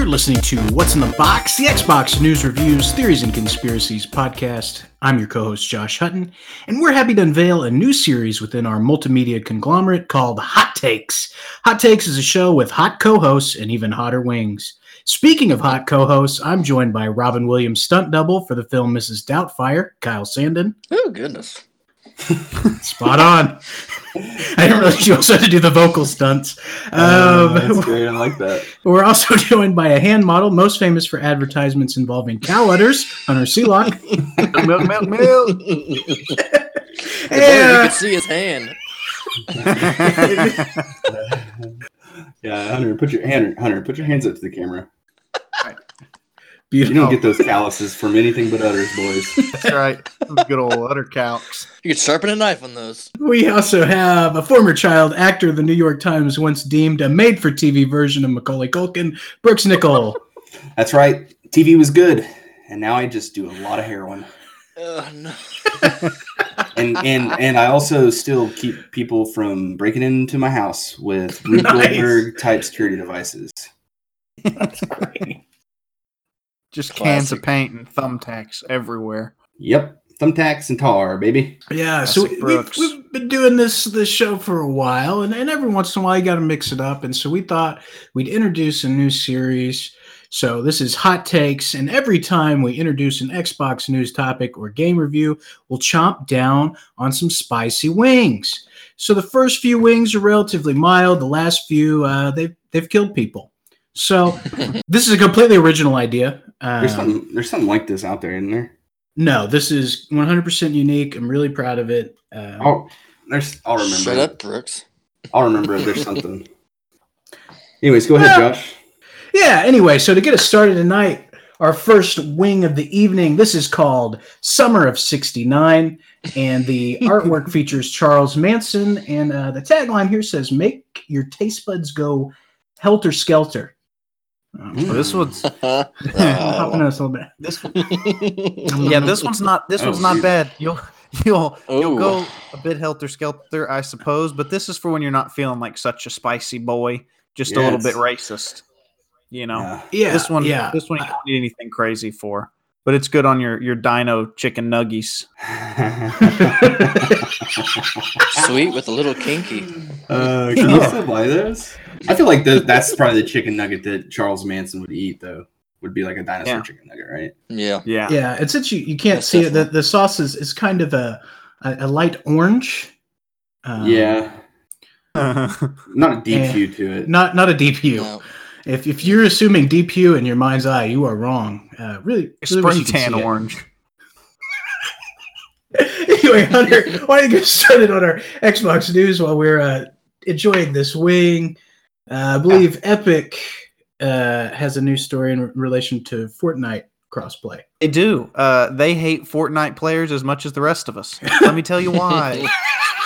You're listening to What's in the Box, the Xbox News Reviews, Theories, and Conspiracies podcast. I'm your co host, Josh Hutton, and we're happy to unveil a new series within our multimedia conglomerate called Hot Takes. Hot Takes is a show with hot co hosts and even hotter wings. Speaking of hot co hosts, I'm joined by Robin Williams' stunt double for the film Mrs. Doubtfire, Kyle Saindon. Oh, goodness. Spot on. I didn't realize you also had to do the vocal stunts. Um, that's great. I like that. We're also joined by a hand model, most famous for advertisements involving cow udders, Hunter Sealock. milk, milk, milk. If only you can see his hand. Yeah, Hunter, put your Hunter, Hunter, put your hands up to the camera. You don't get those calluses from anything but udders, boys. That's right. Those good old udder calcs. You could sharpen a knife on those. We also have a former child actor the New York Times once deemed a made for TV version of Macaulay Culkin, Brooks Nickell. That's right. TV was good, and now I just do a lot of heroin. Oh, no. And and and I also still keep people from breaking into my house with Rube Nice. Goldberg type security devices. That's great. Just cans of paint and thumbtacks everywhere. Yep, thumbtacks and tar, baby. Yeah, so Classic we, we've, Brooks. we've been doing this this show for a while, and, and every once in a while you got to mix it up. And so we thought we'd introduce a new series. So this is Hot Takes, and every time we introduce an Xbox news topic or game review, we'll chomp down on some spicy wings. So the first few wings are relatively mild. The last few, uh, they've they've killed people. So this is a completely original idea. There's Um, something there's something like this out there, isn't there? no, this is 100% unique. I'm really proud of it. Uh, Oh, there's. I'll remember. Shut it. up, Brooks. I'll remember if there's something. Anyways, go ahead, Yeah. Josh. Yeah, anyway, so to get us started tonight, our first wing of the evening, this is called Summer of 69, and the artwork features Charles Manson, and uh, the tagline here says, Make your taste buds go helter skelter. Um, Mm. This one's I'm hopping on this a little bit. this. one, Yeah, this one's not. This one's not bad. You'll you'll you'll go a bit helter skelter, I suppose. But this is for when you're not feeling like such a spicy boy, just a little bit racist. You know, Yeah. Yeah, this one. yeah. this one you don't need anything crazy for. But it's good on your your dino chicken nuggies. Sweet with a little kinky. Uh, can you still buy those? I feel like the, that's probably the chicken nugget that Charles Manson would eat, though. Would be like a dinosaur Yeah. chicken nugget, right? Yeah. Yeah, Yeah, and since you, you can't That's see it, the, the sauce is, is kind of a, a, a light orange. Um, yeah, not a deep hue to it. Not not a deep hue. No. If, if you're assuming deep hue in your mind's eye, you are wrong. Uh, really, really wish spray you could tan orange. anyway, Hunter, why don't you get started on our Xbox news while we're uh, enjoying this wing? Uh, I believe Epic uh, has a new story in relation to Fortnite crossplay. They do. Uh, they hate Fortnite players as much as the rest of us. Let me tell you why.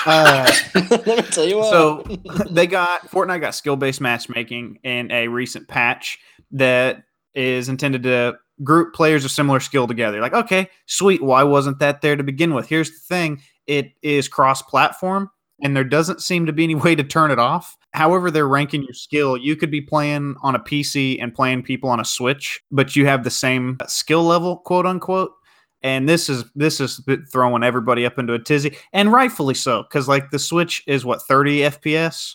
Uh, Let me tell you what. so they got Fortnite got skill based matchmaking in a recent patch that is intended to group players of similar skill together. Like, okay, sweet. Why wasn't that there to begin with? Here's the thing: it is cross platform, and there doesn't seem to be any way to turn it off. However, they're ranking your skill. You could be playing on a PC and playing people on a Switch, but you have the same skill level, quote unquote. And this is this is throwing everybody up into a tizzy, and rightfully so, because like the Switch is what 30 FPS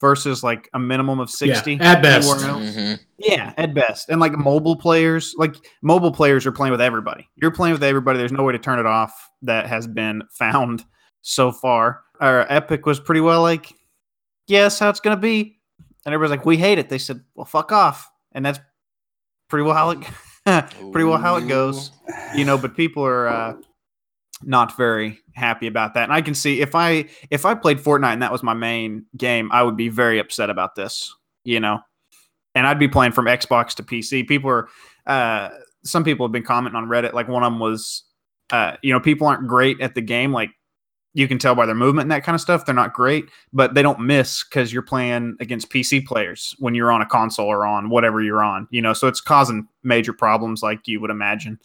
versus like a minimum of 60 Yeah, at best. anywhere else. Mhm. Yeah, at best. And like mobile players, like mobile players are playing with everybody. You're playing with everybody. There's no way to turn it off that has been found so far. Our Epic was pretty well like, yeah, that's how it's gonna be. And everybody's like, we hate it. They said, well, fuck off. And that's pretty well how it pretty well how it goes. You know, but people are uh not very happy about that. And I can see if I if I played Fortnite and that was my main game, I would be very upset about this, you know. And I'd be playing from Xbox to PC. People are uh some people have been commenting on Reddit like one of them was uh you know, people aren't great at the game like you can tell by their movement and that kind of stuff. They're not great, but they don't miss because you're playing against PC players when you're on a console or on whatever you're on, you know. So it's causing major problems, like you would imagine.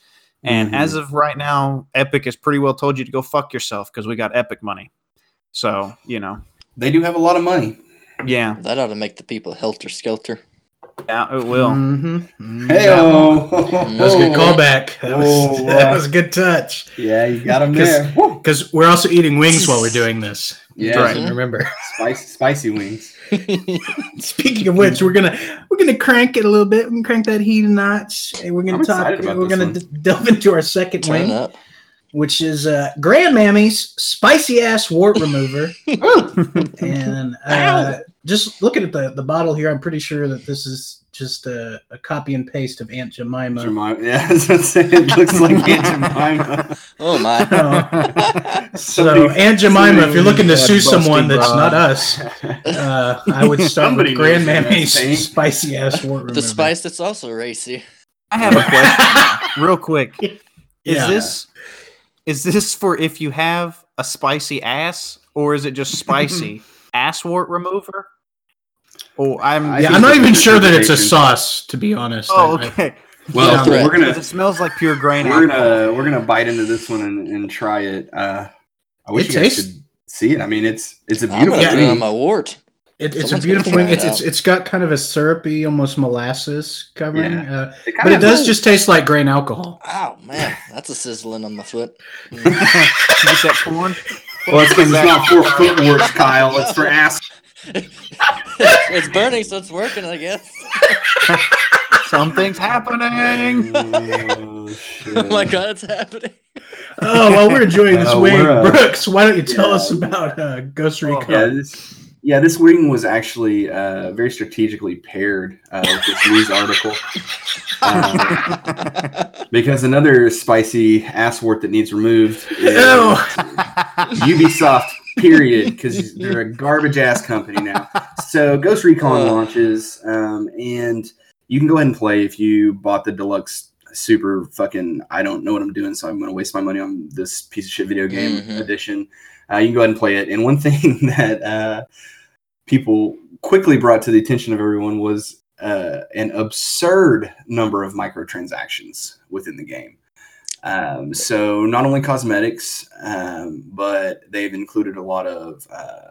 And Mhm. as of right now, Epic has pretty well told you to go fuck yourself because we got Epic money. So you know, They do have a lot of money. yeah, That ought to make the people helter skelter. Yeah, it will. Mhm. Hey, That was a good callback. That was, that wow. was a good touch. Yeah, you got him 'Cause- there. Woo. Because we're also eating wings while we're doing this. Yeah, Right. And remember. spicy, spicy wings. Speaking of which, we're gonna we're gonna crank it a little bit. We can crank that heat a notch, and we're gonna I'm talk. about We're gonna d- delve into our second Turn wing, up. which is uh, Grandmammy's spicy ass wart remover. and uh, just looking at the the bottle here, I'm pretty sure that this is just a, a copy and paste of Aunt Jemima. Jemima. Yeah, I was gonna say, it looks like Aunt Jemima. Oh my. So Aunt Jemima, if you're looking to sue someone that's broad. not us, uh, I would start Somebody with knows that Grandmammy's spicy ass wart remover. The spice that's also racy. I have a question, real quick. Is Yeah. this is this for if you have a spicy ass, or is it just spicy ass wart remover? Oh, I'm. I yeah, I'm not even sure that it's a sauce, to be honest. oh, I- I- okay. Well, Yeah. we're gonna it smells like pure grain. we're alcohol. gonna we're gonna bite into this one and, and try it. Uh, I wish It you guys could see it. I mean, it's it's a I'm beautiful gonna Yeah. put it on wing. my wart. It, it's a beautiful gonna wing. It's, it it's it's got kind of a syrupy, almost molasses covering, Yeah. uh, It but it does has- just taste like grain alcohol. Ow, man, that's a sizzling on my foot. You get that corn? Well, it's because it's not for footwork, Kyle. It's for ass. It's burning, so it's working, I guess. Something's happening. Oh, shit. oh my god, it's happening. Oh, well, we're enjoying this Uh, wing. we're, uh, Brooks, why don't you tell yeah. us about uh, Ghost Oh, Recon? Yeah, this yeah this wing was actually uh, very strategically paired uh, with this news article um, because another spicy ass wart that needs removed is Ew. Ubisoft. Period, because they're a garbage ass company now. So Ghost Recon Ugh. launches, um, and you can go ahead and play if you bought the deluxe super fucking. I don't know what I'm doing, so I'm going to waste my money on this piece of shit video game Mhm. edition. Uh, you can go ahead and play it. And one thing that uh, people quickly brought to the attention of everyone was uh, an absurd number of microtransactions within the game. Um, so not only cosmetics, um, but they've included a lot of uh,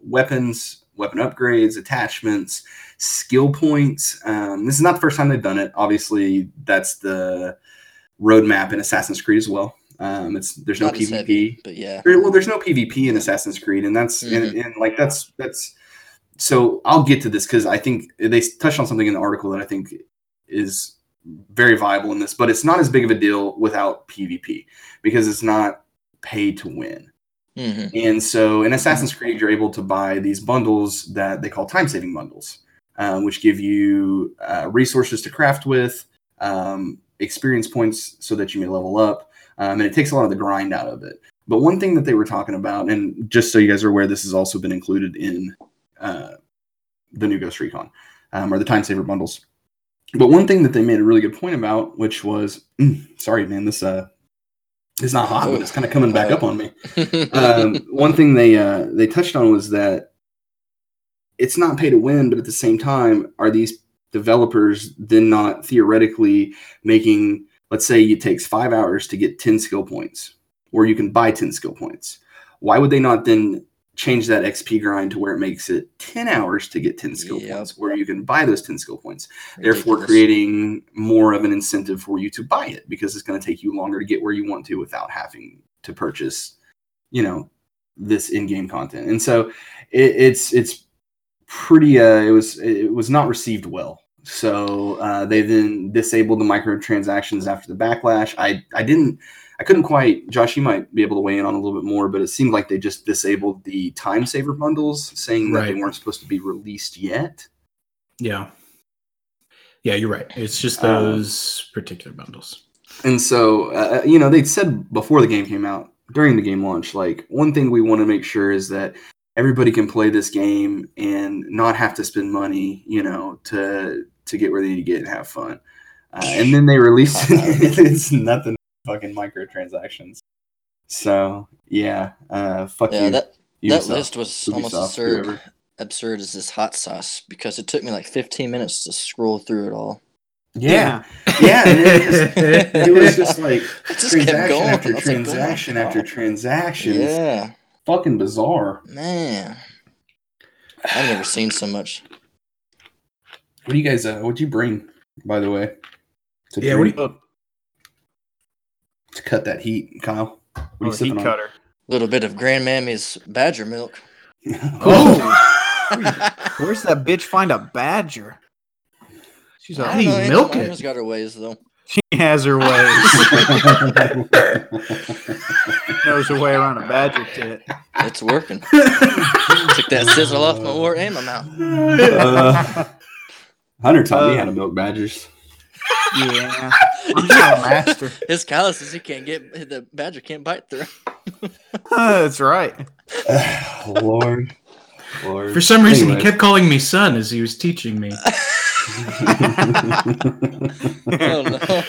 weapons, weapon upgrades, attachments, skill points. Um, this is not the first time they've done it. Obviously, that's the roadmap in Assassin's Creed as well. Um, it's there's no Not PvP. heavy, but yeah. Well, there's no PvP in Assassin's Creed, and that's and, and like that's that's. So I'll get to this because I think they touched on something in the article that I think is very viable in this, but it's not as big of a deal without PvP because it's not pay to win. hmm And so in Assassin's Creed, you're able to buy these bundles that they call time saving bundles, um, which give you uh, resources to craft with, um, experience points so that you may level up. Um, and it takes a lot of the grind out of it. But one thing that they were talking about, and just so you guys are aware, this has also been included in uh, the new Ghost Recon um, or the time saver bundles. But one thing that they made a really good point about, which was, sorry, man, this uh, is not hot, but it's kind of coming back up on me um, one thing they uh, they touched on was that it's not pay to win, but at the same time, are these developers then not theoretically making? Let's say it takes five hours to get ten skill points, or you can buy ten skill points. Why would they not then change that XP grind to where it makes it ten hours to get ten skill Yep. points, where you can buy those ten skill points? therefore creating more of an incentive for you to buy it because it's going to take you longer to get where you want to without having to purchase you know this in-game content and so it, it's it's pretty uh it was it was not received well so uh they then disabled the microtransactions after the backlash i i didn't i couldn't quite josh you might be able to weigh in on a little bit more but it seemed like they just disabled the time saver bundles saying that they weren't supposed to be released yet Yeah. Yeah, you're right. It's just Um, those particular bundles. And so, uh, you know, they'd said before the game came out, during the game launch, like one thing we want to make sure is that everybody can play this game and not have to spend money, you know, to to get where they need to get and have fun. Uh, and then they released it. it's nothing fucking microtransactions. So yeah, uh, fuck Yeah, you. that that list was almost absurd. whoever. Absurd as this hot sauce because it took me like 15 minutes to scroll through it all. Yeah, yeah. and it, was, it was just like just transaction going. after I was like, transaction after transaction. Yeah, fucking bizarre. man. I've never seen so much. What do you guys? Uh, what do you bring, by the way? To Yeah, what do drink? To cut that heat, Kyle? What are Oh, you heat sipping on? cutter. A little bit of Grandmammy's Badger milk. Oh, Where's that bitch find a badger? She's I a, How do you don't know, Aunt milk Jemima's got her ways though. she has her ways. Knows her way around a badger tit. It's working. Took that sizzle off my wart and my mouth. Uh, Hunter taught me Uh, how to milk badgers. Yeah, I'm just a master. His calluses, he can't get the badger can't bite through. That's right. Lord, Lord. For some reason, Anyways. he kept calling me son as he was teaching me. Oh no!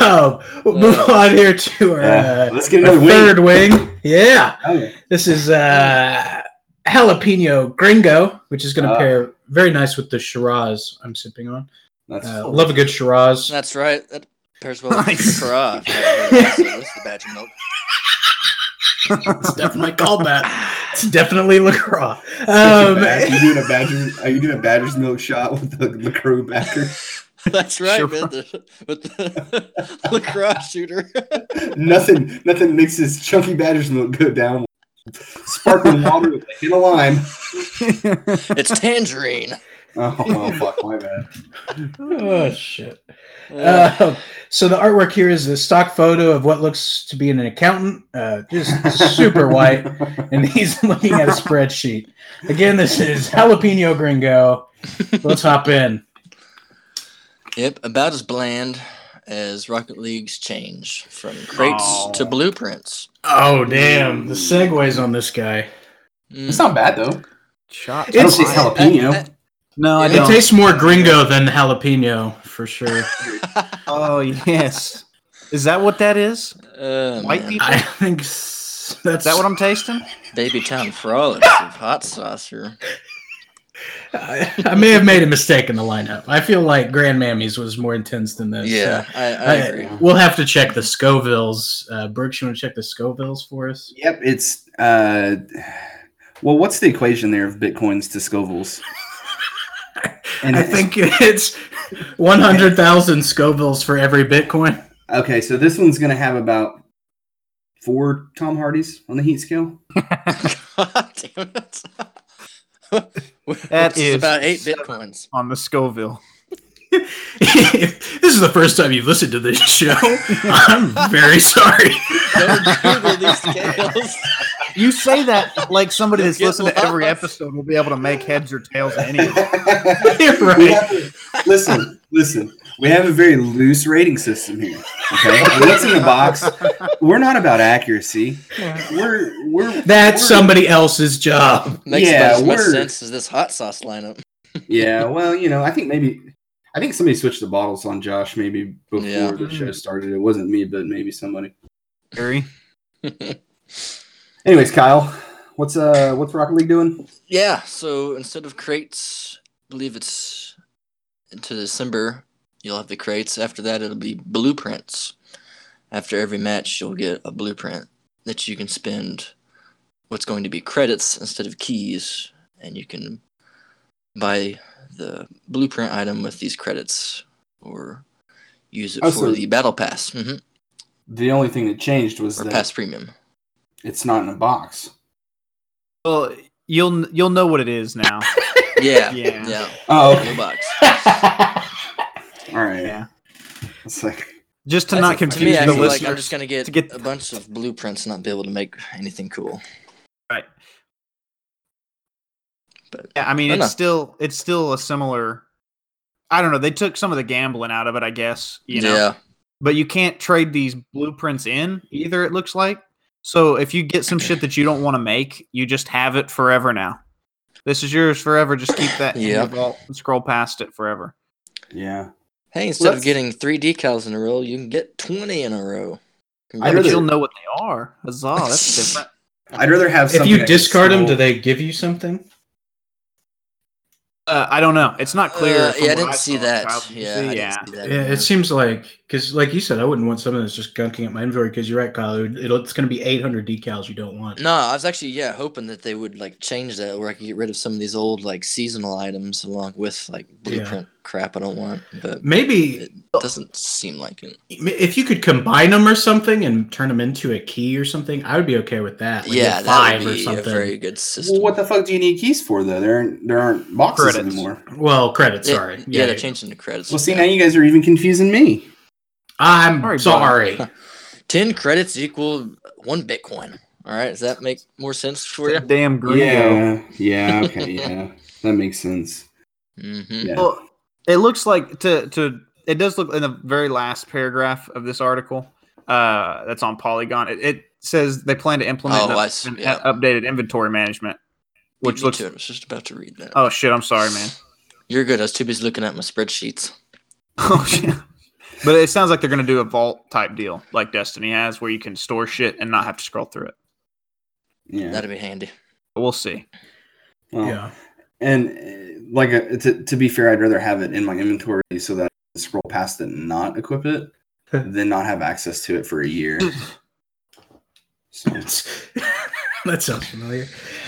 Oh, we'll move on here to our, uh, let's get our wing. third wing. Yeah, Oh, this is uh, jalapeno gringo, which is going to Ah. pair very nice with the Shiraz I'm sipping on. That's Uh, love a good Shiraz. That's right. That pairs well with Nice. the Kara. That's the badger milk. It's definitely called that. It's definitely LaCroix. Um, are you doing a badger? Are you doing a badger's milk shot with the, the crew backer? That's right, Sure. with the with the lacrosse shooter. nothing, nothing makes this chunky badger's milk go down. Sparkling water with a hint of lime. it's tangerine. Oh, oh, fuck, my bad. oh shit. Uh, Uh, so the artwork here is a stock photo of what looks to be an accountant, uh, just super white, and he's looking at a spreadsheet. Again, this is jalapeno gringo. Let's hop in. yep, about as bland as Rocket League's change from crates Oh. to blueprints. Oh damn, the segues on this guy. Mm. It's not bad though. Shot. I don't It's- jalapeno. I- I- No, I It It don't. tastes more gringo than jalapeno for sure. Oh yes. Is that what that is? Uh, White man. people? I think s- that's Is that what I'm tasting? Baby Town Frolics of hot sauce here. I, I may have made a mistake in the lineup. I feel like Grandmammy's was more intense than this. Yeah, so I, I I- agree. we'll have to check the Scovilles. Uh, Brooks, you want to check the Scovilles for us? Yep, it's uh, well, what's the equation there of bitcoins to Scovilles? And I think it's 100,000 Scovilles for every Bitcoin. okay, so this one's gonna have about four Tom Hardys on the heat scale. God damn it. That Which is about eight bitcoins. On the Scoville. If this is the first time you've listened to this show, I'm very sorry. Don't Google these scales. You say that like somebody You'll that's get listened to every episode will be able to make heads or tails of anything. You're right. listen, listen. We have a very loose rating system here. Okay, what's in the box? We're not about accuracy. We're we're That's we're- somebody else's job. Makes Yeah, about as much sense as this hot sauce lineup. Yeah, well, you know, I think maybe I think somebody switched the bottles on Josh maybe before Yeah. the show started. It wasn't me, but maybe somebody. Gary. Anyways, Kyle, what's uh what's Rocket League doing? yeah, so instead of crates, I believe it's into December, you'll have the crates. After that, it'll be blueprints. After every match, you'll get a blueprint that you can spend what's going to be credits instead of keys, and you can buy the blueprint item with these credits or use it Oh, for so- the battle pass hmm The only thing that changed was or that pass premium. it's not in a box. Well, you'll you'll know what it is now. Yeah, Yeah. yeah, Oh, no okay. box. all right. Yeah. It's like Just to I not think- confuse I the feel like. I'm just gonna get, to get- a bunch of blueprints and not be able to make anything cool. Right. But Yeah, I mean I it's know. still it's still a similar. I don't know. They took some of the gambling out of it, I guess. You know, yeah, but you can't trade these blueprints in either. It looks like. So if you get some shit that you don't want to make, you just have it forever now. This is yours forever. Just keep that in your vault and scroll past it forever. yeah. hey, instead of Let's- getting three decals in a row, you can get twenty in a row. I'd Yeah, rather- you'll know what they are. Huzzah! That's different. I'd rather have if something you discard them, do they give you something? Uh, I don't know. It's not clear. Uh, yeah, I didn't see saw. that. Kyle, Yeah. I didn't see that. Yeah, it seems like Because, like you said, I wouldn't want something that's just gunking at my inventory. Because you're right, Kyle. It- It'll, it's going to be 800 decals you don't want. No, I was actually yeah hoping that they would like change that where I could get rid of some of these old like seasonal items along with like blueprint crap I don't want, but Maybe it doesn't seem like it. if you could combine them or something and turn them into a key or something, I would be okay with that. Like, yeah, get that five would or be a something. very good system. Well, what the fuck do you need keys for though? There aren't there aren't boxes Credits. anymore. Well, credits. Yeah, Sorry. yeah, they're changing the credits. Well, see now you guys are even confusing me. I'm Sorry, sorry. Ten credits equal one Bitcoin. All right, does that make more sense for you? Damn gringo. Yeah, yeah, okay, yeah, that makes sense. Mm-hmm. Yeah. Well, it looks like to to it does look in the very last paragraph of this article uh, that's on Polygon. It, it says they plan to implement Oh, an up- an yeah. updated inventory management, which me looks. too. I was just about to read that. Oh shit! I'm sorry, man. You're good. I was too busy looking at my spreadsheets. Oh shit! But it sounds like they're going to do a vault type deal, like Destiny has, where you can store shit and not have to scroll through it. Yeah, That'd be handy. But we'll see. well, Yeah. And uh, like uh, to to be fair, I'd rather have it in my inventory so that I can scroll past it and not equip it than not have access to it for a year. So, that sounds familiar.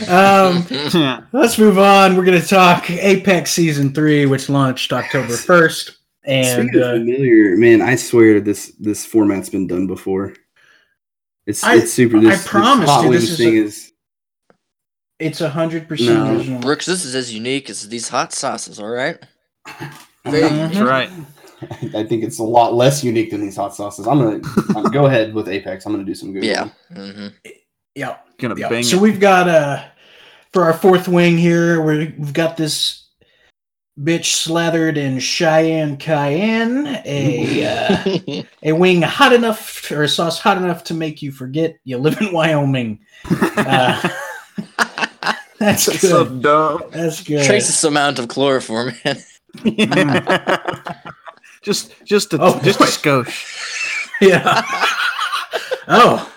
Um, yeah. let's move on. We're going to talk Apex Season 3, which launched October 1st. And Speaking uh, familiar, man, I swear this this format's been done before. It's I- it's super. I This, this promise Hot you, Wings this is thing a- is it's a 100% No. original. Brooks, this is as unique as these hot sauces. All right. I'm Very not- Mhm. That's right. I think it's a lot less unique than these hot sauces. I'm gonna um, go ahead with Apex. I'm gonna do some good. Yeah. Mm-hmm. Yeah. Gonna Yeah. bang So it. we've got uh for our fourth wing here, we we've got this bitch slathered in Cheyenne cayenne, a uh, a wing hot enough or a sauce hot enough to make you forget you live in Wyoming. Uh, that's That's so good. dumb. That's good. Traces amount of chloroform. man. just just a Oh, just a boy. skosh. Yeah. oh.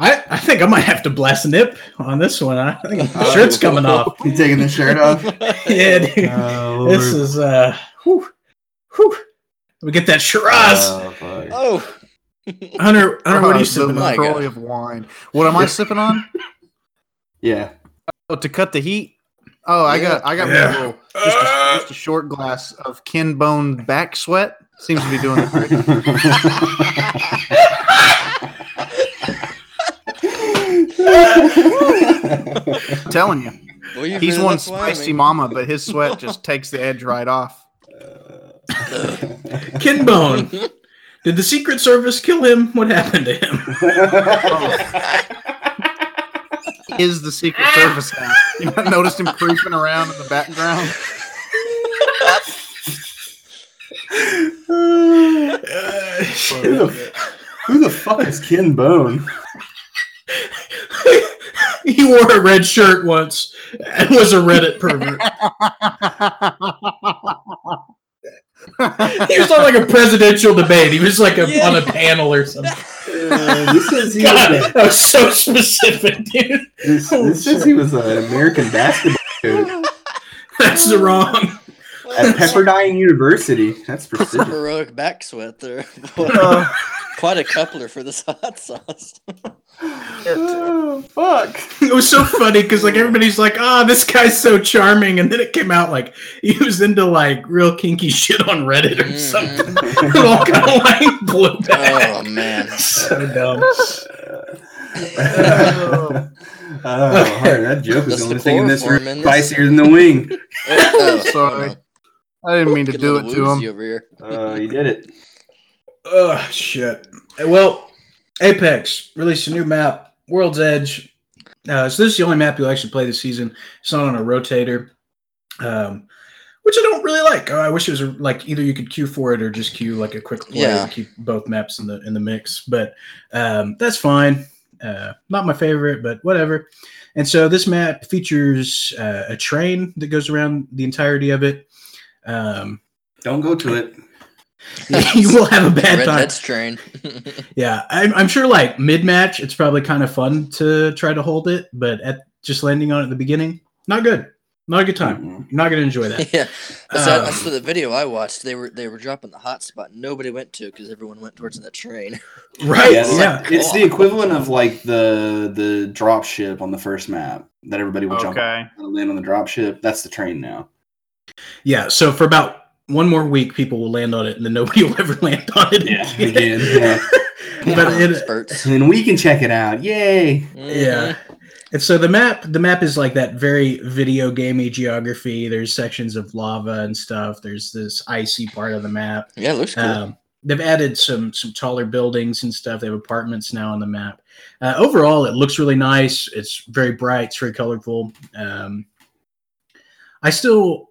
I, I think I might have to blast a nip on this one. I think my shirt's coming off. You taking the shirt off? Yeah, dude. this is uh whew, whew. we get that Shiraz. Oh, oh. Hunter, Hunter, what are Uh, you the sipping my on? Of wine. What am I sipping on? Yeah. Oh, to cut the heat. Oh, I got I got me Yeah. a little just a, just a short glass of Ken Bone back sweat. Seems to be doing the trick. I'm telling you. Well, you He's really one like spicy Wyoming. mama, but his sweat just takes the edge right off. Ken Bone. Did the Secret Service kill him? What happened to him? Is the Secret Service now? You not noticed him creeping around in the background? Uh, who, the, who the fuck is Ken Bone? he wore a red shirt once and was a Reddit pervert. He was on like a presidential debate. He was like a, Yeah. on a panel or something. Uh, this says he God, was, that was so specific, dude. a, this, this says he was an American basketball coach That's the wrong. at Pepperdine University. That's prestigious. Heroic back sweat there. Uh, Quite a coupler for this hot sauce. oh, fuck. It was so funny because like everybody's like, "Ah, this guy's so charming," and then it came out like he was into like real kinky shit on Reddit or Mhm. something. it all kind of like blew back. Oh man. so dumb. oh, Hunter, that joke was That's the only the thing in this room in this. spicier than the wing. Oh, Sorry. I didn't mean to do it to him. Over here. Oh, you did it. Oh shit. Well, Apex released a new map, World's Edge. Uh, so this is the only map you'll actually play this season. It's not on a rotator, um, which I don't really like. I wish it was like either you could queue for it or just queue like a quick play Yeah. to keep both maps in the in the mix. But um, that's fine. Uh, not my favorite, but whatever. And so this map features uh, a train that goes around the entirety of it. Um, Don't go to it. you will have a bad Red time. Heads train. Yeah, I'm, I'm sure like mid match, it's probably kind of fun to try to hold it, but at just landing on it at the beginning, not good. Not a good time. You're not going to enjoy that. yeah, that's, Um, that's the video I watched. They were they were dropping the hot spot. Nobody went to because everyone went towards that train. Right? Yeah, Yeah. it's, it's the equivalent of like the the drop ship on the first map that everybody would jump Okay. on and land on the drop ship. That's the train now. Yeah. So for about one more week, people will land on it, and then nobody will ever land on it again. Again, yeah. but it, Spurts. And we can check it out. Yay! yeah. And so the map, the map is like that very video gamey geography. There's sections of lava and stuff. There's this icy part of the map. Yeah, it looks cool. Um, they've added some some taller buildings and stuff. They have apartments now on the map. Uh, overall, it looks really nice. It's very bright. It's very colorful. Um, I still,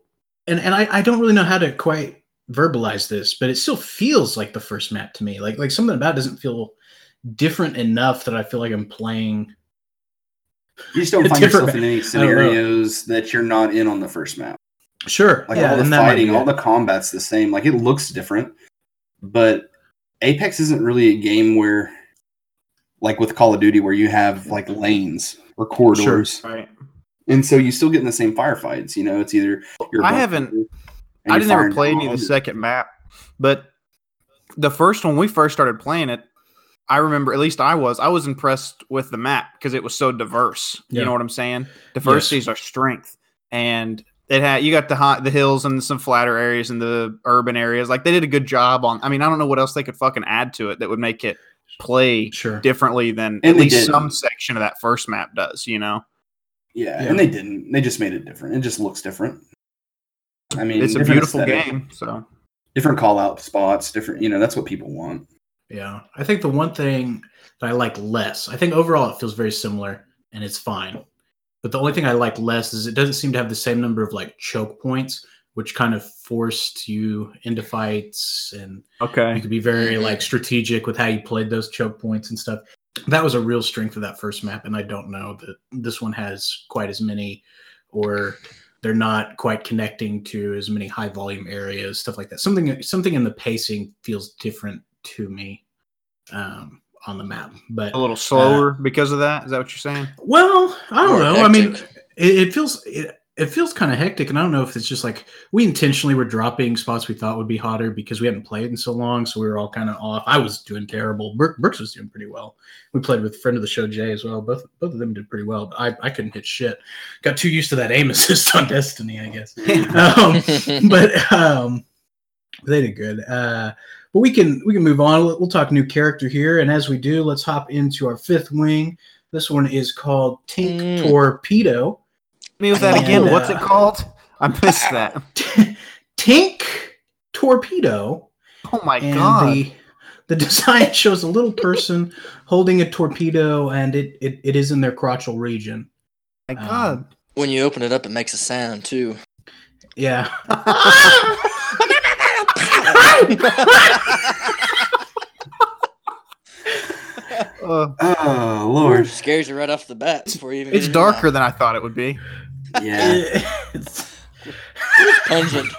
and and I, I don't really know how to quite verbalize this, but it still feels like the first map to me. Like like something about it doesn't feel different enough that I feel like I'm playing. You just don't find Different- yourself in any scenarios that you're not in on the first map. Sure, Like yeah, all the and that might fighting, all the combat's the same. Like it looks different, but Apex isn't really a game where, like with Call of Duty, where you have like lanes or corridors, Right. And so you still get in the same firefights. You know, it's either you're. I haven't- I you're didn't ever play any of the second map, but the first one we first started playing it, I remember at least I was I was impressed with the map because it was so diverse. Yeah. You know what I'm saying? Diversity is our strength, and it had you got the high, the hills and some flatter areas and the urban areas. Like they did a good job on. I mean, I don't know what else they could fucking add to it that would make it play Sure. differently than And at least didn't. some section of that first map does. You know, Yeah, Yeah. and they didn't. They just made it different. It just looks different. I mean, it's a beautiful aesthetic, game. So Different call out spots. Different. You know, that's what people want. Yeah, I think the one thing that I like less, I think overall it feels very similar and it's fine. But the only thing I like less is it doesn't seem to have the same number of like choke points, which kind of forced you into fights and okay, you could be very like strategic with how you played those choke points and stuff. That was a real strength of that first map, and I don't know that this one has quite as many, or they're not quite connecting to as many high volume areas, stuff like that. Something something in the pacing feels different to me um, on the map, but a little slower because of that. Is that what you're saying? well, I don't More know. I mean, it, it feels it, it feels kind of hectic, and I don't know if it's just like we intentionally were dropping spots we thought would be hotter because we hadn't played in so long, so we were all kind of off. I was doing terrible. Brooks was doing pretty well. We played with a friend of the show Jay as well. Both both of them did pretty well, but I, I couldn't hit shit. Got too used to that aim assist on Destiny, I guess. um, but um, they did good. Uh, but we can we can move on. We'll, we'll talk new character here, and as we do, let's hop into our fifth wing. This one is called Tink Mm. Torpedo. Me with that And, again. What's it uh, called? I missed that. Tink Torpedo. Oh my and god! the the design shows a little person holding a torpedo, and it, it, it is in their crotchal region. my Um, god! when you open it up, it makes a sound too. Yeah. Uh, Oh Lord. Scares you right off the bat before you even. it's get in your darker than I thought it would be. Yeah. it's, mouth. Pungent.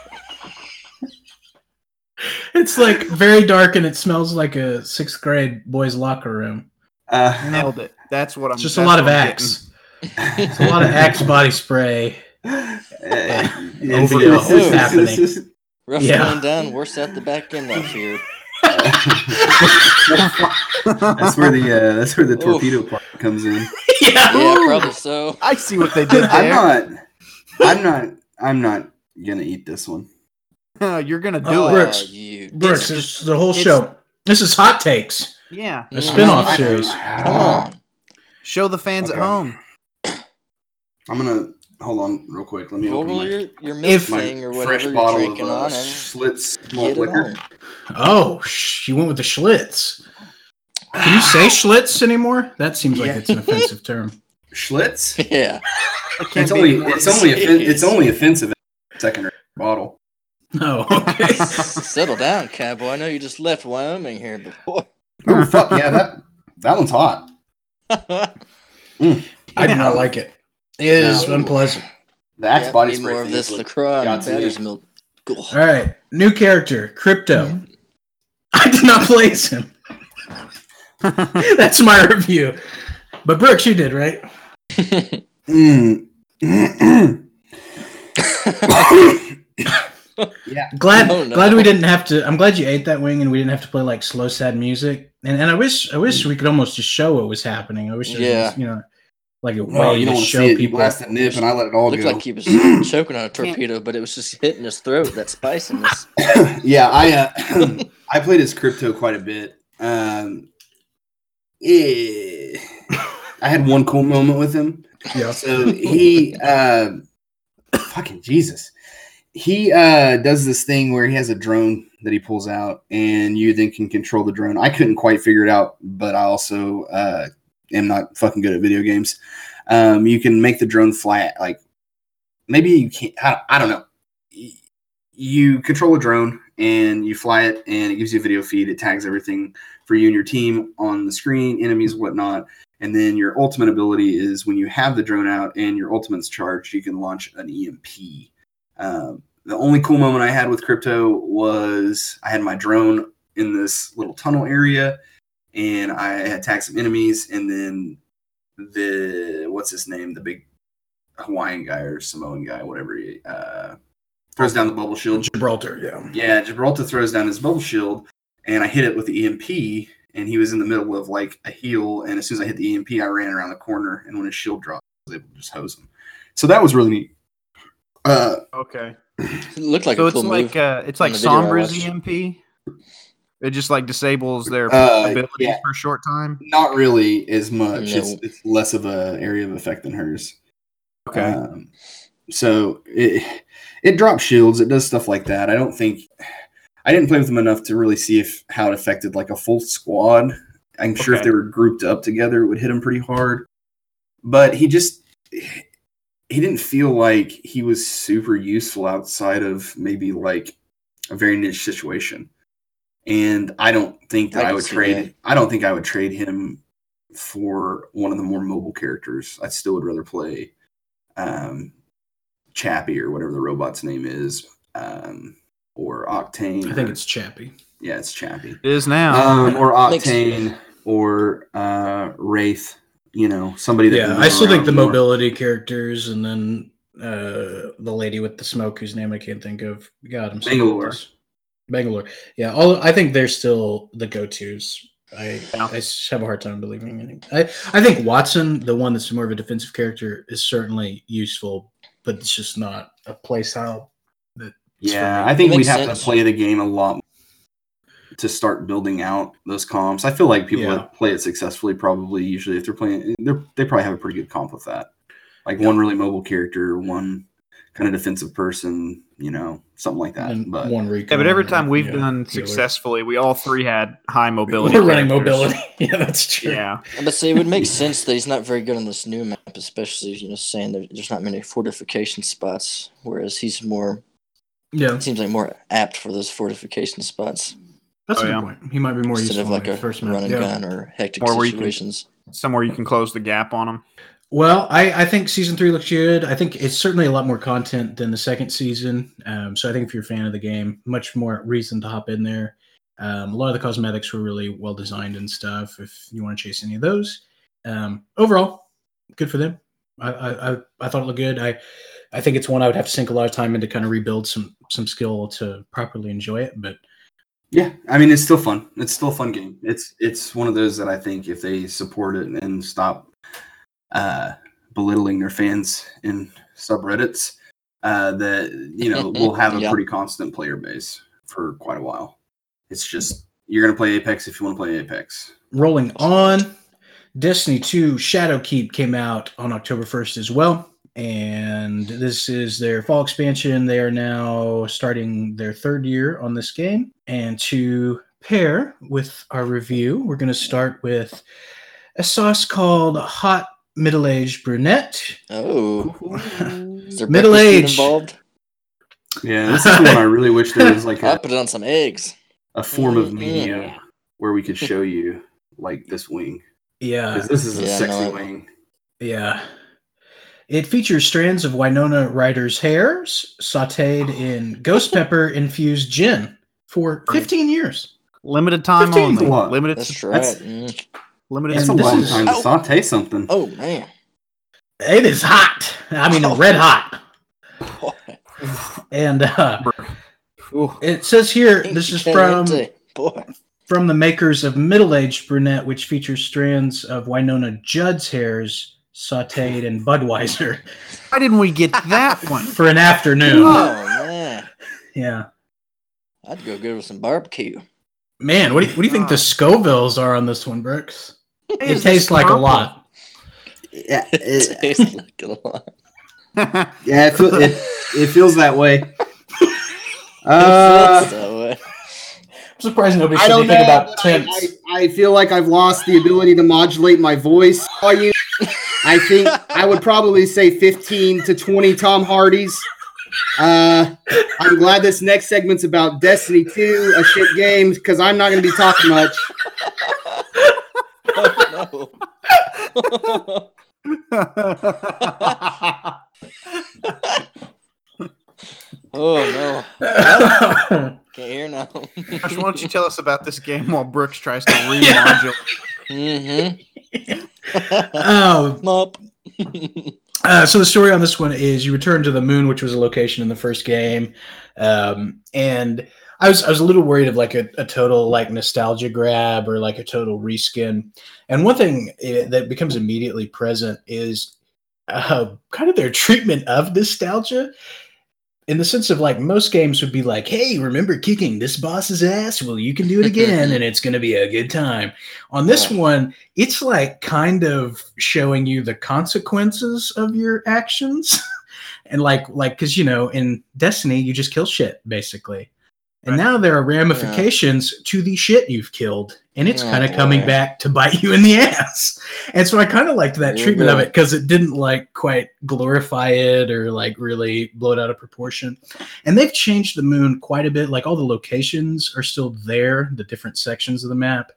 it's like very dark, and it smells like a sixth grade boys' locker room. Uh, Nailed it. That's what I'm. Saying. It's just a lot of what Axe. It's a lot of Axe body spray. it's- OVO it's- is happening. it's- it's- Rough Yeah. going down, worse at the back end up here. That's where the uh, that's where the Oof. torpedo part comes in. yeah. Yeah, probably so. I see what they did There. I'm not. I'm not. I'm not gonna eat this one. You're gonna do Oh, it. Brooks. you. Brooks, It's- it's the whole it's- show. This is hot takes, Yeah. a spin-off Mhm. series. Come on. Show the fans Okay. at home. I'm gonna hold on real quick. Let me open Google my, your, your milk If- my thing or fresh whatever you're bottle of drinking uh, on Schlitz malt liquor. Oh, sh- you went with the Schlitz. Can you say Schlitz anymore? That seems like Yeah. it's an offensive term. Schlitz? Yeah. It's only it's only offen- it's only offensive in the secondary bottle. Oh, okay. Settle down, cowboy. I know you just left Wyoming here before. Oh fuck yeah, that that one's hot. I do not like it. It is No. unpleasant. The Axe Yeah, body need spray. more of this is LaCroix got and. Batter's milk. Cool. All right, new character, Crypto. I did not place him. That's my review. But Brooks, you did right. Mm. yeah. Glad Oh, no. glad we didn't have to. I'm glad you ate that wing and we didn't have to play like slow sad music. And and I wish I wish we could almost just show what was happening. I wish Yeah. was, you know like a way Well, you to don't want to show see it. You people. blast that nip, and I let it all Looked go. like he was choking on a torpedo, but it was just hitting his throat. That spiciness. yeah, I uh, I played as crypto quite a bit. Um, yeah, I had one cool moment with him. Yeah. So he, uh, fucking Jesus, he uh, does this thing where he has a drone that he pulls out, and you then can control the drone. I couldn't quite figure it out, but I also uh, am not fucking good at video games. Um, you can make the drone fly at, like maybe you can't. I, I don't know. You control a drone and you fly it, and it gives you a video feed. It tags everything for you and your team on the screen, enemies, whatnot. And then your ultimate ability is when you have the drone out and your ultimate's charged, you can launch an EMP. Um, the only cool moment I had with crypto was I had my drone in this little tunnel area, and I had tagged some enemies, and then the what's his name, the big Hawaiian guy or Samoan guy, whatever he uh, throws down the bubble shield. Gibraltar, yeah. Yeah, Gibraltar throws down his bubble shield, and I hit it with the EMP, and he was in the middle of like a heal. And as soon as I hit the EMP, I ran around the corner, and when his shield dropped, I was able to just hose him. So that was really neat. Uh, Okay. It looked like so a it's cool like move. uh, it's like the video Sombra's. EMP. It just like disables their Uh, abilities yeah. for a short time. not really as much. It's, No. it's less of a area of effect than hers. Okay. Um, so it it drops shields. It does stuff like that. I don't think I didn't play with them enough to really see if how it affected like a full squad. I'm sure if they were grouped up together, it would hit him pretty hard. But he just he didn't feel like he was super useful outside of maybe like a very niche situation. And I don't think that I I, would trade. that. I don't think I would trade him for one of the more mobile characters. I still would rather play um, Chappie or whatever the robot's name is, um, or Octane. I think or- it's Chappie. yeah, it's Chappie, It is now. um, or Makes- Octane, or uh, Wraith. You know, somebody that Yeah, I still think the more. mobility characters, and then uh the lady with the smoke, whose name I can't think of. God, I'm so bad Bangalore. this. Bangalore. Yeah, all I think they're still the go-tos. I Yeah. I have a hard time believing in it. I I think Wattson, the one that's more of a defensive character, is certainly useful, but it's just not a play style. That Yeah, I think we'd have sense. to play the game a lot to start building out those comps. I feel like people Yeah. that play it successfully probably usually if they're playing they're, they probably have a pretty good comp with that. Like one really mobile character, one kind of defensive person, you know, something like that. and but one recon. yeah, but every time we've yeah, done successfully, we all three had high mobility. we're running mobility. yeah, that's true. Yeah. But see, it would make sense that he's not very good on this new map, especially you know saying there, there's not many fortification spots, whereas he's more yeah, seems like more apt for those fortification spots that's Oh, a good yeah. point. He might be more instead useful of like a first run and Yeah. gun or hectic Or where you can- situations. Somewhere you can close the gap on them. Well, I, I think season three looks good. I think it's certainly a lot more content than the second season. Um, so I think if you're a fan of the game, much more reason to hop in there. Um, a lot of the cosmetics were really well designed and stuff. If you want to chase any of those, um, overall, good for them. I, I, I, thought it looked good. I, I think it's one I would have to sink a lot of time into, kind of rebuild some some skill to properly enjoy it. But yeah, I mean it's still fun. It's still a fun game. It's it's one of those that I think if they support it and stop uh belittling their fans in subreddits, uh that you know, we'll have a Yeah. pretty constant player base for quite a while. It's just you're gonna play Apex if you want to play Apex. rolling on destiny 2 shadowkeep came out on october 1st as well and this is their fall expansion they are now starting their third year on this game and to pair with our review we're going to start with a sauce called hot middle-aged brunette Oh, middle-aged involved? Yeah, this is the one I really wish there was like I'll put it on some eggs. a form of Mm, media where we could show you like this wing. yeah this is a Yeah, sexy no. wing. Yeah. It features strands of Winona Ryder's hairs sauteed in ghost pepper infused gin for 15 years. Limited time 15 's only. Limited. That's right. That's- Mm. Limited. That's a long is- time to Ow. saute something. Oh man. It is hot. I mean, Oh. red hot. and uh, it says here this is from boy. from the makers of Middle Aged Brunette, which features strands of Wynonna Judd's hairs sauteed in Budweiser Why didn't we get that one? for an afternoon. Oh man, Yeah. I'd go good with some barbecue. Man, what do you, what do you think the Scovilles are on this one, Brooks? It Is tastes like a lot. Yeah, It it, tastes like a lot. yeah, it, feel, it, it feels that way. It Uh, feels that way. I'm surprised nobody I said anything about but I. I, I feel like I've lost the ability to modulate my voice. Are you? I think I would probably say 15 to 20 Tom Hardys. Uh, I'm glad this next segment's about Destiny 2, a shit game, because I'm not going to be talking much. Oh, no. oh no. Can't hear now. Josh, why don't you tell us about this game while Brooks tries to remodulate? mm-hmm. um, Mop. Uh, so the story on this one is you return to the moon, which was a location in the first game, um, and I was I was a little worried of like a, a total like nostalgia grab or like a total reskin. And one thing eh, that becomes immediately present is uh, kind of their treatment of nostalgia. In the sense of like most games would be like, hey, remember kicking this boss's ass? Well, you can do it again and it's going to be a good time. On this one, it's like kind of showing you the consequences of your actions and like like because you know in destiny you just kill shit basically and Right. now there are ramifications to the shit you've killed and it's Oh, kind of coming back to bite you in the ass. And so i kind of liked that Yeah, treatment of it because it didn't like quite glorify it or like really blow it out of proportion. And they've changed the moon quite a bit like all the locations are still there the different sections of the map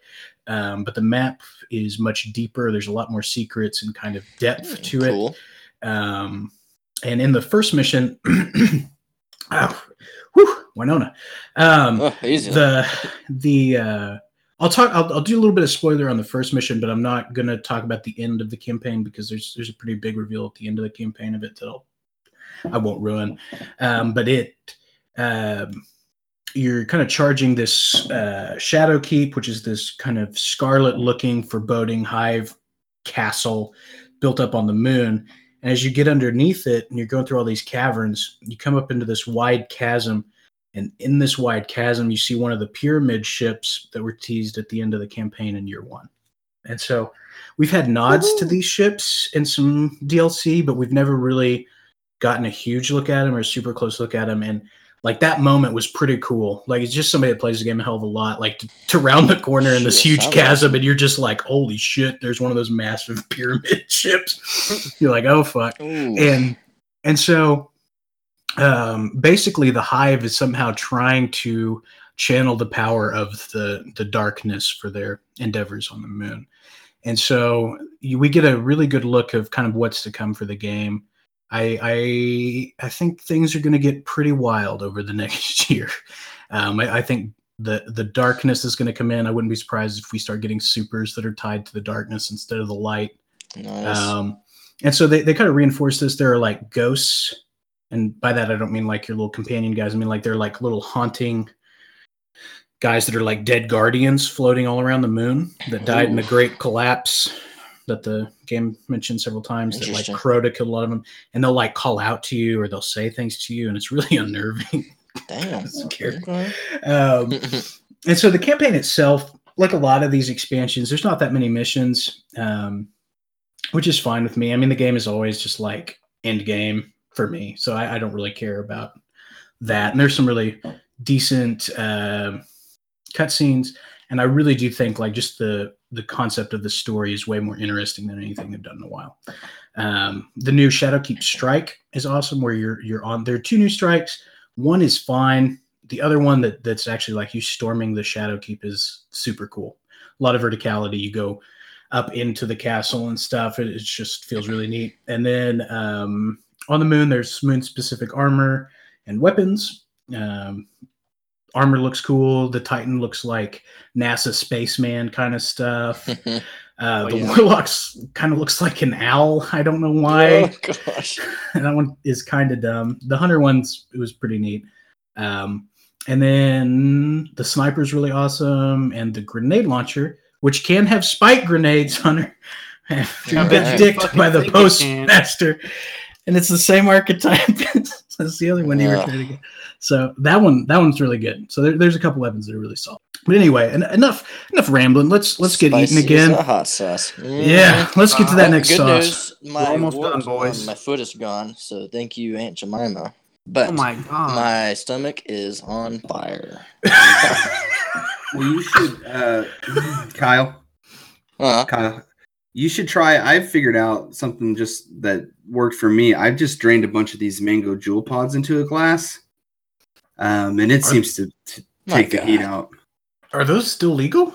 um, but the map is much deeper. There's a lot more secrets and kind of depth to it. um, and in the first mission, oh, whew, Winona. Um, Oh, the the uh, I'll talk. I'll, I'll do a little bit of spoiler on the first mission, but I'm not gonna talk about the end of the campaign because there's there's a pretty big reveal at the end of the campaign of it that I'll I won't ruin. Um, but it um, you're kind of charging this uh, Shadow Keep, which is this kind of scarlet looking foreboding hive castle built up on the moon. And as you get underneath it and you're going through all these caverns, you come up into this wide chasm. And in this wide chasm, you see one of the pyramid ships that were teased at the end of the campaign in year one. And so we've had nods to these ships in some DLC, but we've never really gotten a huge look at them or a super close look at them. And like that moment was pretty cool. Like it's just somebody that plays the game a hell of a lot. Like to, to round the corner in this huge chasm, and you're just like, holy shit! There's one of those massive pyramid ships. you're like, oh fuck Ooh. and and so um basically the hive is somehow trying to channel the power of the the darkness for their endeavors on the moon and so you, we get a really good look of kind of what's to come for the game i i i think things are going to get pretty wild over the next year um i, I think the the darkness is going to come in i wouldn't be surprised if we start getting supers that are tied to the darkness instead of the light nice. um, and so they, they kind of reinforce this. There are like ghosts, and by that I don't mean like your little companion guys. I mean like they're like little haunting guys that are like dead guardians floating all around the moon that died in the great collapse that the game mentioned several times. That like Interesting. Crota killed a lot of them, and they'll like call out to you or they'll say things to you, and it's really unnerving. Damn. scary. Okay. um, and so the campaign itself, like a lot of these expansions, there's not that many missions, um, which is fine with me. I mean, the game is always just like end game for me, so I, I don't really care about that. And there's some really decent um cutscenes, and I really do think like just the the concept of the story is way more interesting than anything they've done in a while. Um, the new Shadowkeep Strike is awesome, where you're you're on. There are two new strikes. One is fine the other one that that's actually like you storming the shadow keep is super cool a lot of verticality you go up into the castle and stuff it, it just feels really neat and then um, on the moon there's moon specific armor and weapons um, armor looks cool the titan looks like nasa spaceman kind of stuff Uh, Oh, the yeah. warlocks kind of looks like an owl. I don't know why. Oh gosh. that one is kind of dumb. The hunter one's it was pretty neat. Um, and then the sniper's really awesome, and the grenade launcher, which can have spike grenades, Hunter. After Yeah, you get I dicked by the think it can. postmaster, and it's the same archetype. That's the other one you were trying to get. So that one, that one's really good. So there, there's a couple weapons that are really solid. But anyway, en- enough, enough rambling. Let's let's get Spicy eating as again. a hot sauce. Mhm. Yeah, let's get to that Oh, next good sauce. news. My almost done, boys. My foot is gone, so thank you, Aunt Jemima. But Oh my god. my stomach is on fire. Well, you should, uh, Kyle. Uh, Kyle, you should try. I've figured out something just that worked for me. I've just drained a bunch of these mango jewel pods into a glass, um, and it Are- seems to, to My take the heat out. Are those still legal?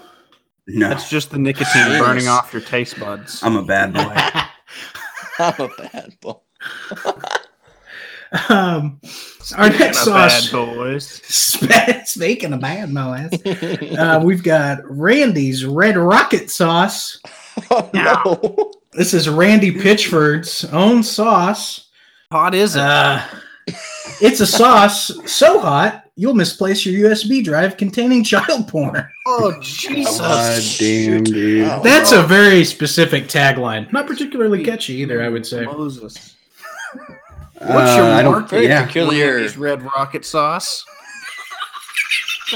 No, That's just the nicotine burning off your taste buds. I'm a bad boy. I'm a bad boy. um, our next sauce. bad boys. Speaking of bad boys, uh, we've got Randy's Red Rocket Sauce. oh, no. This is Randy Pitchford's own sauce. Hot is it? Uh, it's a sauce so hot you'll misplace your USB drive containing child porn. oh Jesus! God Jesus! damn, dude. That's a very specific tagline. Not particularly catchy either, I would say. Moses. What's your Uh, I don't- mark? Very yeah. peculiar. Randy's red rocket sauce.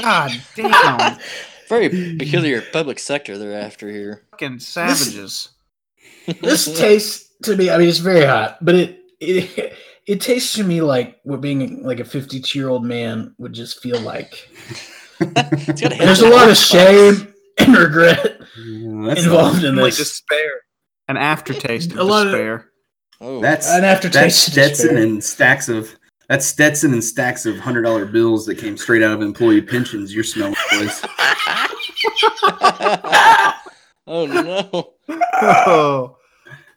God damn! Very peculiar public sector they're after here. Fucking savages. This tastes to me. I mean, it's very hot, but it it it tastes to me like what being like a 52 year old man would just feel like. It's got a hint There's a lot of shame and regret Yeah, that's involved in Like this. despair. An aftertaste of A lot of- despair. Oh, That's An aftertaste of Stetson and stacks of that's Stetson and stacks of hundred dollar bills that came straight out of employee pensions. You're smelling, boys. oh no. Oh,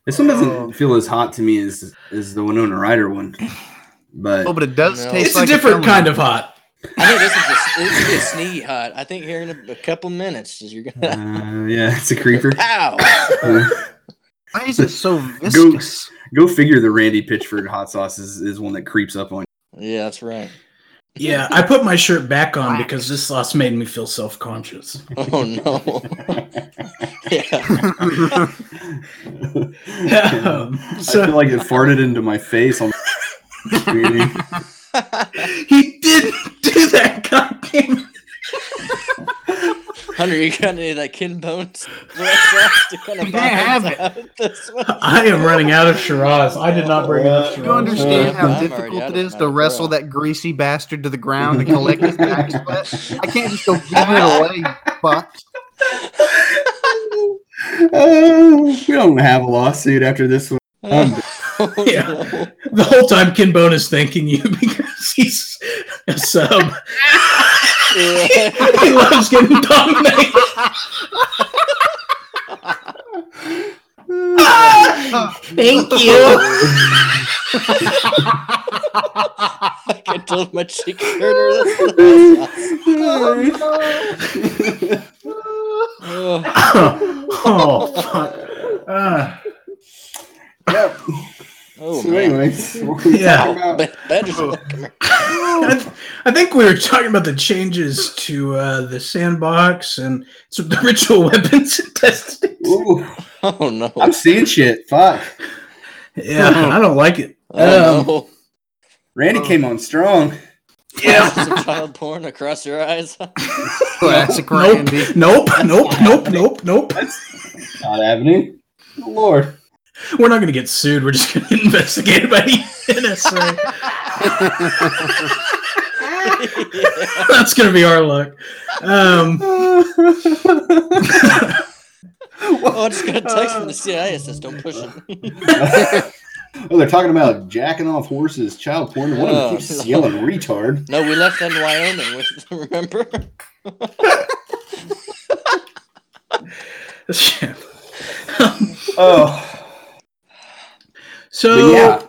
This one doesn't Oh. feel as hot to me as as the Winona Ryder one, but oh, but it does No. taste It's like a different film. kind of hot. I think this is just, this is a sneaky hot. I think here in a, a couple minutes you're gonna uh, yeah, it's a creeper. pow. Uh, Why is it so viscous? go figure the Randy Pitchford hot sauce is, is one that creeps up on. Yeah, that's right. Yeah, I put my shirt back on because this sauce made me feel self conscious. Oh no. yeah. um, I so feel like it farted into my face on he didn't do that. Goddamn. Hunter, you got any of that Ken Bone's red sauce to kind of Can't have it. out this one? I am running out of Shiraz. I did not bring enough Uh, Do Shiraz. you understand I'm how difficult out it of is my to wrestle bra. that greasy bastard to the ground and collect his back sweat? I can't just go give it away, fuck. oh, we don't have a lawsuit after this one. Um, Oh, Yeah. no. The whole time Ken Bone is thanking you because he's a sub. He loves getting dominated. Thank you. I can tell my cheek hurt. That's oh, oh, fuck. Uh, Yep. oh so, man. anyways, what were we Yeah. talking Badger's come here. I, I think we were talking about the changes to uh, the sandbox and some the ritual weapons and testing. Ooh, Oh no. I'm seeing shit. Fuck. Yeah, I don't like it. Oh Um, no. Randy Oh. came on strong. Yeah. Some child porn across your eyes. Classic Nope. Randy. Nope. Nope. Nope. Nope. Nope. Not happening. Good Lord. We're not going to get sued. We're just going to get investigated by the NSA. That's going to be our luck. Um, oh, I just got a text from the CIA. It says don't push it. oh, they're talking about jacking off horses, child porn. and One of them Oh, keeps no. yelling retard. no, we left that in Wyoming. With, remember? Oh, so, but yeah.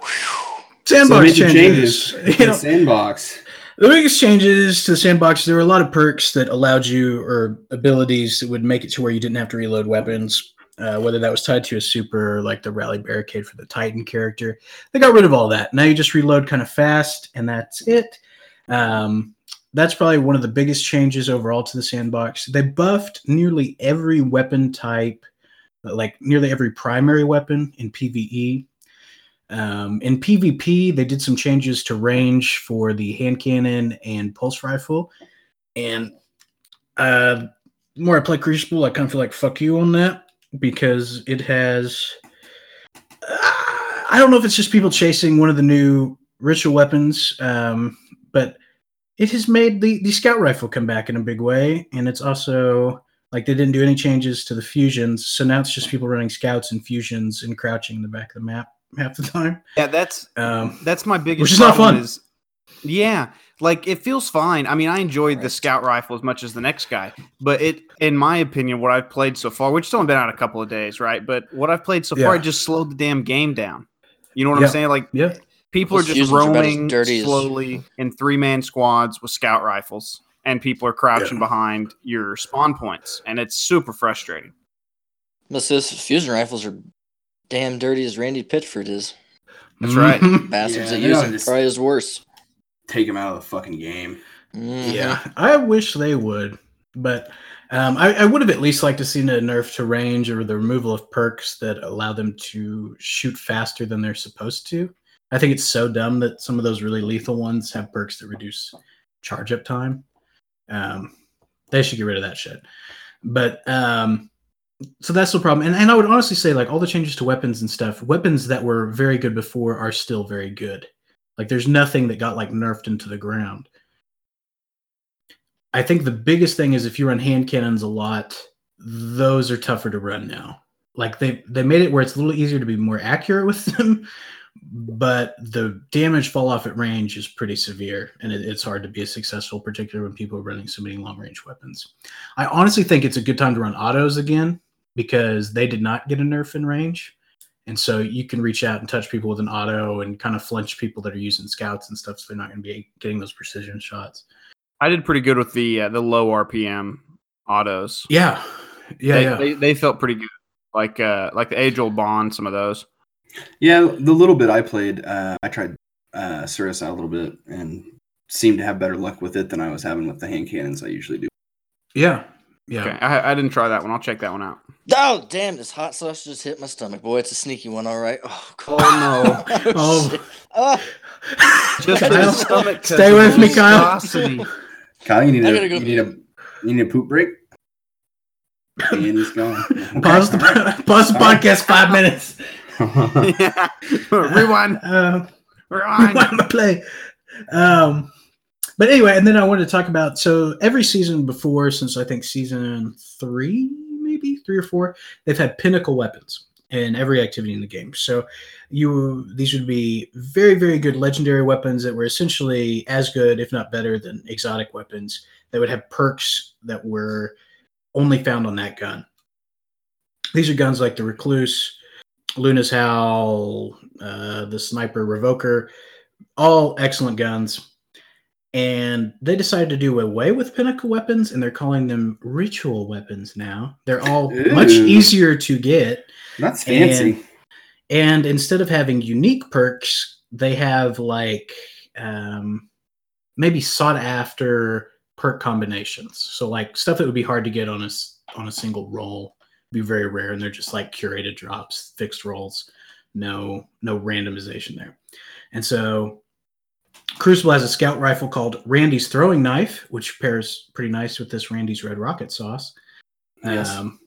sandbox major changes. changes. You know, sandbox. The biggest changes to the sandbox, there were a lot of perks that allowed you or abilities that would make it to where you didn't have to reload weapons. uh, whether that was tied to a super like the rally barricade for the Titan character. They got rid of all that. Now you just reload kind of fast, and that's it. Um, that's probably one of the biggest changes overall to the sandbox. They buffed nearly every weapon type, like nearly every primary weapon in PvE. Um, in PvP, they did some changes to range for the hand cannon and pulse rifle. And uh, the more I play Crucible, I kind of feel like fuck you on that because it has. Uh, I don't know if it's just people chasing one of the new ritual weapons, um, but it has made the, the scout rifle come back in a big way. And it's also like they didn't do any changes to the fusions. So now it's just people running scouts and fusions and crouching in the back of the map half the time. Yeah, that's Um, that's my biggest Which is not fun. Is, yeah, like it feels fine. I mean, I enjoyed the scout rifle as much as the next guy, but it, in my opinion, what I've played so far, which has only been out a couple of days, right? But what I've played so far, Yeah. it just slowed the damn game down. You know what Yeah. I'm saying? Like yeah. people are Those just are about roaming dirty as- slowly in three man squads with scout rifles, and people are crouching behind your spawn points, and it's super frustrating. But this fusion rifles are damn dirty as Randy Pitchford is. That's right. Bastards Yeah, that they use don't just- probably is worse. Take him out of the fucking game. Mhm. Yeah, I wish they would, but um, I, I would have at least liked to seen a nerf to range or the removal of perks that allow them to shoot faster than they're supposed to. I think it's so dumb that some of those really lethal ones have perks that reduce charge up time. Um, they should get rid of that shit. But um, so that's the problem. And, and I would honestly say, like, all the changes to weapons and stuff, weapons that were very good before are still very good. Like, there's nothing that got like nerfed into the ground. I think the biggest thing is if you run hand cannons a lot, those are tougher to run now. Like they they made it where it's a little easier to be more accurate with them, but the damage fall off at range is pretty severe, and it, it's hard to be successful, particularly when people are running so many long range weapons. I honestly think it's a good time to run autos again because they did not get a nerf in range. And so you can reach out and touch people with an auto and kind of flinch people that are using scouts and stuff, so they're not going to be getting those precision shots. I did pretty good with the uh, the low RPM autos. Yeah, yeah, they, yeah. They, they felt pretty good, like uh, like the age old bond. Some of those. Yeah, the little bit I played, uh, I tried uh, Cirrus out a little bit and seemed to have better luck with it than I was having with the hand cannons I usually do. yeah, yeah. Okay, I, I didn't try that one. I'll check that one out. Oh damn! This hot sauce just hit my stomach, boy. It's a sneaky one, all right. Oh, God. Oh, oh, Oh. Oh, Just Kyle, the stomach. 'cause stay with me, Kyle. Kyle, you need I a, go you need a you need a poop break. And he's gone. pause the pause the podcast five minutes. yeah. Rewind. Uh, Rewind. rewind my play. Um, but anyway, and then I wanted to talk about so every season before, since I think season three, maybe three or four, they've had pinnacle weapons in every activity in the game. So you these would be very very good legendary weapons that were essentially as good, if not better, than exotic weapons. That would have perks that were only found on that gun. These are guns like the Recluse, Luna's Howl, uh, the Sniper Revoker, all excellent guns. And they decided to do away with pinnacle weapons, and they're calling them ritual weapons now. They're all much easier to get. That's fancy. And instead of having unique perks, they have like um, maybe sought after perk combinations. So like stuff that would be hard to get on a on a single roll be very rare, and they're just like curated drops, fixed rolls, no no randomization there. And so Crucible has a scout rifle called Randy's Throwing Knife, which pairs pretty nice with this Randy's Red Rocket Sauce. Yes. Um,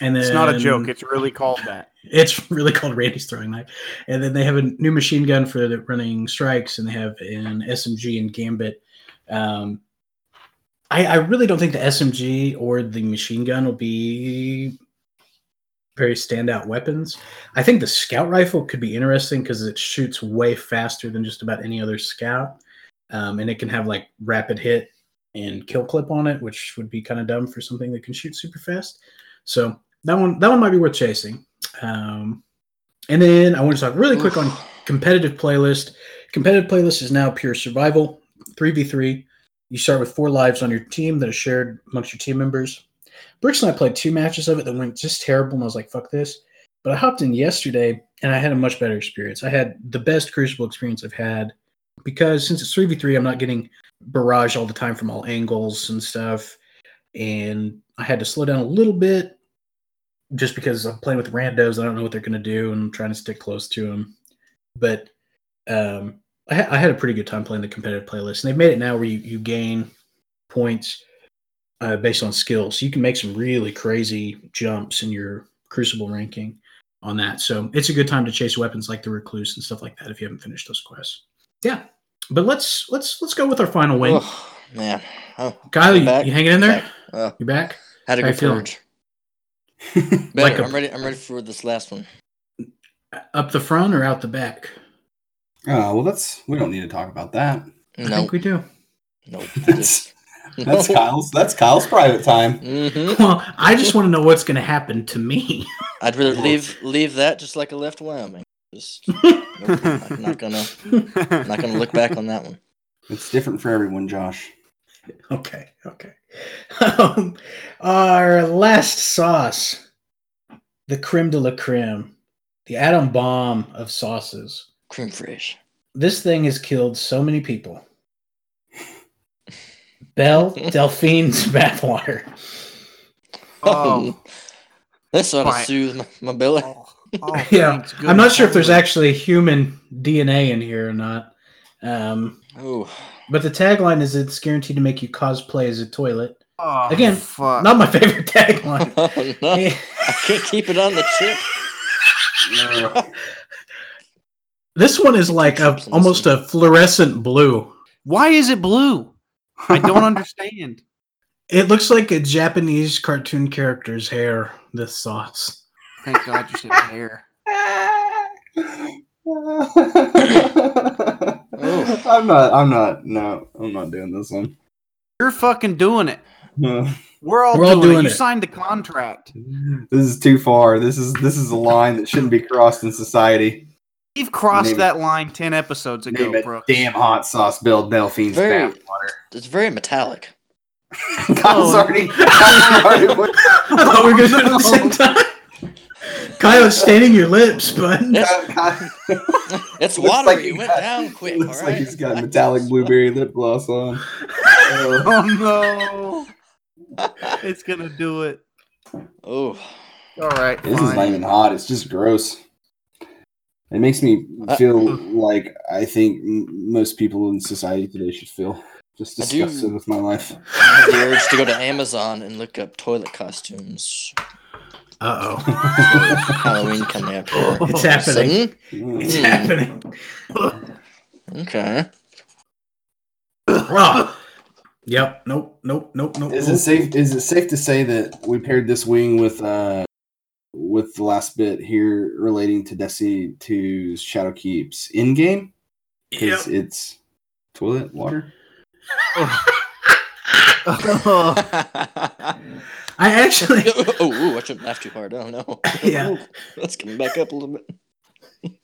and then It's not a joke. It's really called that. it's really called Randy's throwing knife. And then they have a new machine gun for the running strikes, and they have an SMG and Gambit. Um, I, I really don't think the SMG or the machine gun will be very standout weapons. I think the scout rifle could be interesting because it shoots way faster than just about any other scout, um, and it can have like rapid hit and kill clip on it, which would be kind of dumb for something that can shoot super fast. So that one that one might be worth chasing. Um, and then I want to talk really quick on competitive playlist. Competitive playlist is now pure survival, three v three. You start with four lives on your team that are shared amongst your team members. Brooks and I played two matches of it that went just terrible, and I was like, "Fuck this." But I hopped in yesterday, and I had a much better experience. I had the best Crucible experience I've had because since it's three v three, I'm not getting barrage all the time from all angles and stuff, and I had to slow down a little bit just because I'm playing with randos. I don't know what they're going to do, and I'm trying to stick close to them. But um, I, ha- I had a pretty good time playing the competitive playlist, and they've made it now where you, you gain points uh, based on skills. So you can make some really crazy jumps in your Crucible ranking on that. So it's a good time to chase weapons like the Recluse and stuff like that if you haven't finished those quests. Yeah, but let's let's let's go with our final win. Oh, man. Oh, Kyle, you, you hanging in there? back. Oh, You back? had a How you good feeling? purge. Like Better. a- I'm ready. I'm ready for this last one. Up the front or out the back? Oh well, that's we don't need to talk about that. I No, think we do. no. That's that's Kyle's that's Kyle's private time. hmm Well, I just want to know what's going to happen to me. I'd rather leave leave that just like I left Wyoming. Just nope, I'm not gonna not gonna look back on that one. It's different for everyone, Josh. Okay, okay. Um, our last sauce, the creme de la creme, the atom bomb of sauces. creme fraiche. This thing has killed so many people. Belle Delphine's bathwater. Oh, this ought to soothe my, my belly. oh, oh, Yeah, good I'm not sure if there's actually human DNA in here or not. Um, Oh, but the tagline is it's guaranteed to make you cosplay as a toilet. Oh, Again, fuck. Not my favorite tagline. oh no! I can't keep it on the chip. this one is like a, Chips in this almost a fluorescent blue. Why is it blue? I don't understand. It looks like a Japanese cartoon character's hair. This sauce. Thank God you said hair. I'm not. I'm not. No, I'm not doing this one. You're fucking doing it. No. We're all, We're all doing, doing it. You it. signed the contract. This is too far. This is this is a line that shouldn't be crossed in society. We've crossed Name it. that line ten episodes ago, Name it Brooks. damn hot sauce Bill Delphine's Very- bathwater. It's very metallic. Kyle's Oh. already. Kyle's already I thought we were going to do it at the same time. Kyle, staining your lips, bud. It's, Kyle- it's Looks watery. like it he went got- down quick. Looks all like he's got metallic blueberry lip gloss on. Uh, Oh no! it's gonna do it. Oh, All right. this is not even hot. It's just gross. It makes me Uh, feel like I think most people in society today should feel. Just I do- disgusted with my life. I have the urge to go to Amazon and look up toilet costumes. Uh oh. Halloween coming up here. It's happening. Sudden? It's happening. Okay. Oh. Yep. Nope. Nope. Nope. Nope. Is it safe? Is it safe to say that we paired this wing with uh with the last bit here relating to Destiny 2's Shadow Keeps in game? Yep. Because it's toilet water. oh, I actually. ooh, I shouldn't laugh too hard. Oh no. Yeah. That's coming back up a little bit.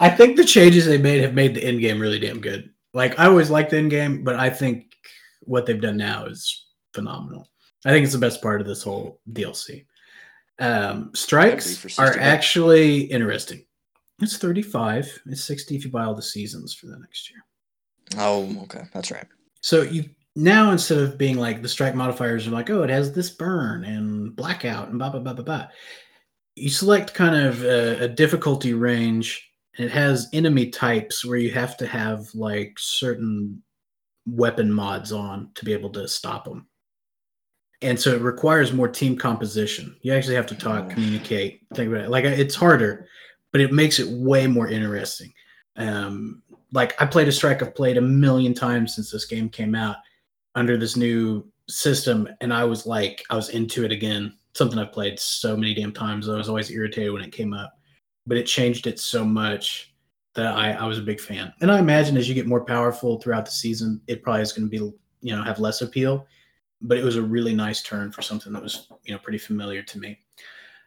I think the changes they made have made the end game really damn good. Like I always liked the end game, but I think what they've done now is phenomenal. I think it's the best part of this whole DLC. Um, strikes are actually interesting. It's 35. It's 60 if you buy all the seasons for the next year. Oh, okay. That's right. So you now instead of being like the strike modifiers are like, oh, it has this burn and blackout and blah blah blah blah blah. You select kind of a, a difficulty range, and it has enemy types where you have to have like certain weapon mods on to be able to stop them. And so it requires more team composition. You actually have to talk, communicate, think about it. Like it's harder, but it makes it way more interesting. Um, like I played a strike I've played a million times since this game came out under this new system, and I was like, I was into it again. Something I've played so many damn times. I was always irritated when it came up, but it changed it so much that I, I was a big fan. And I imagine as you get more powerful throughout the season, it probably is going to be you know have less appeal. But it was a really nice turn for something that was you know pretty familiar to me.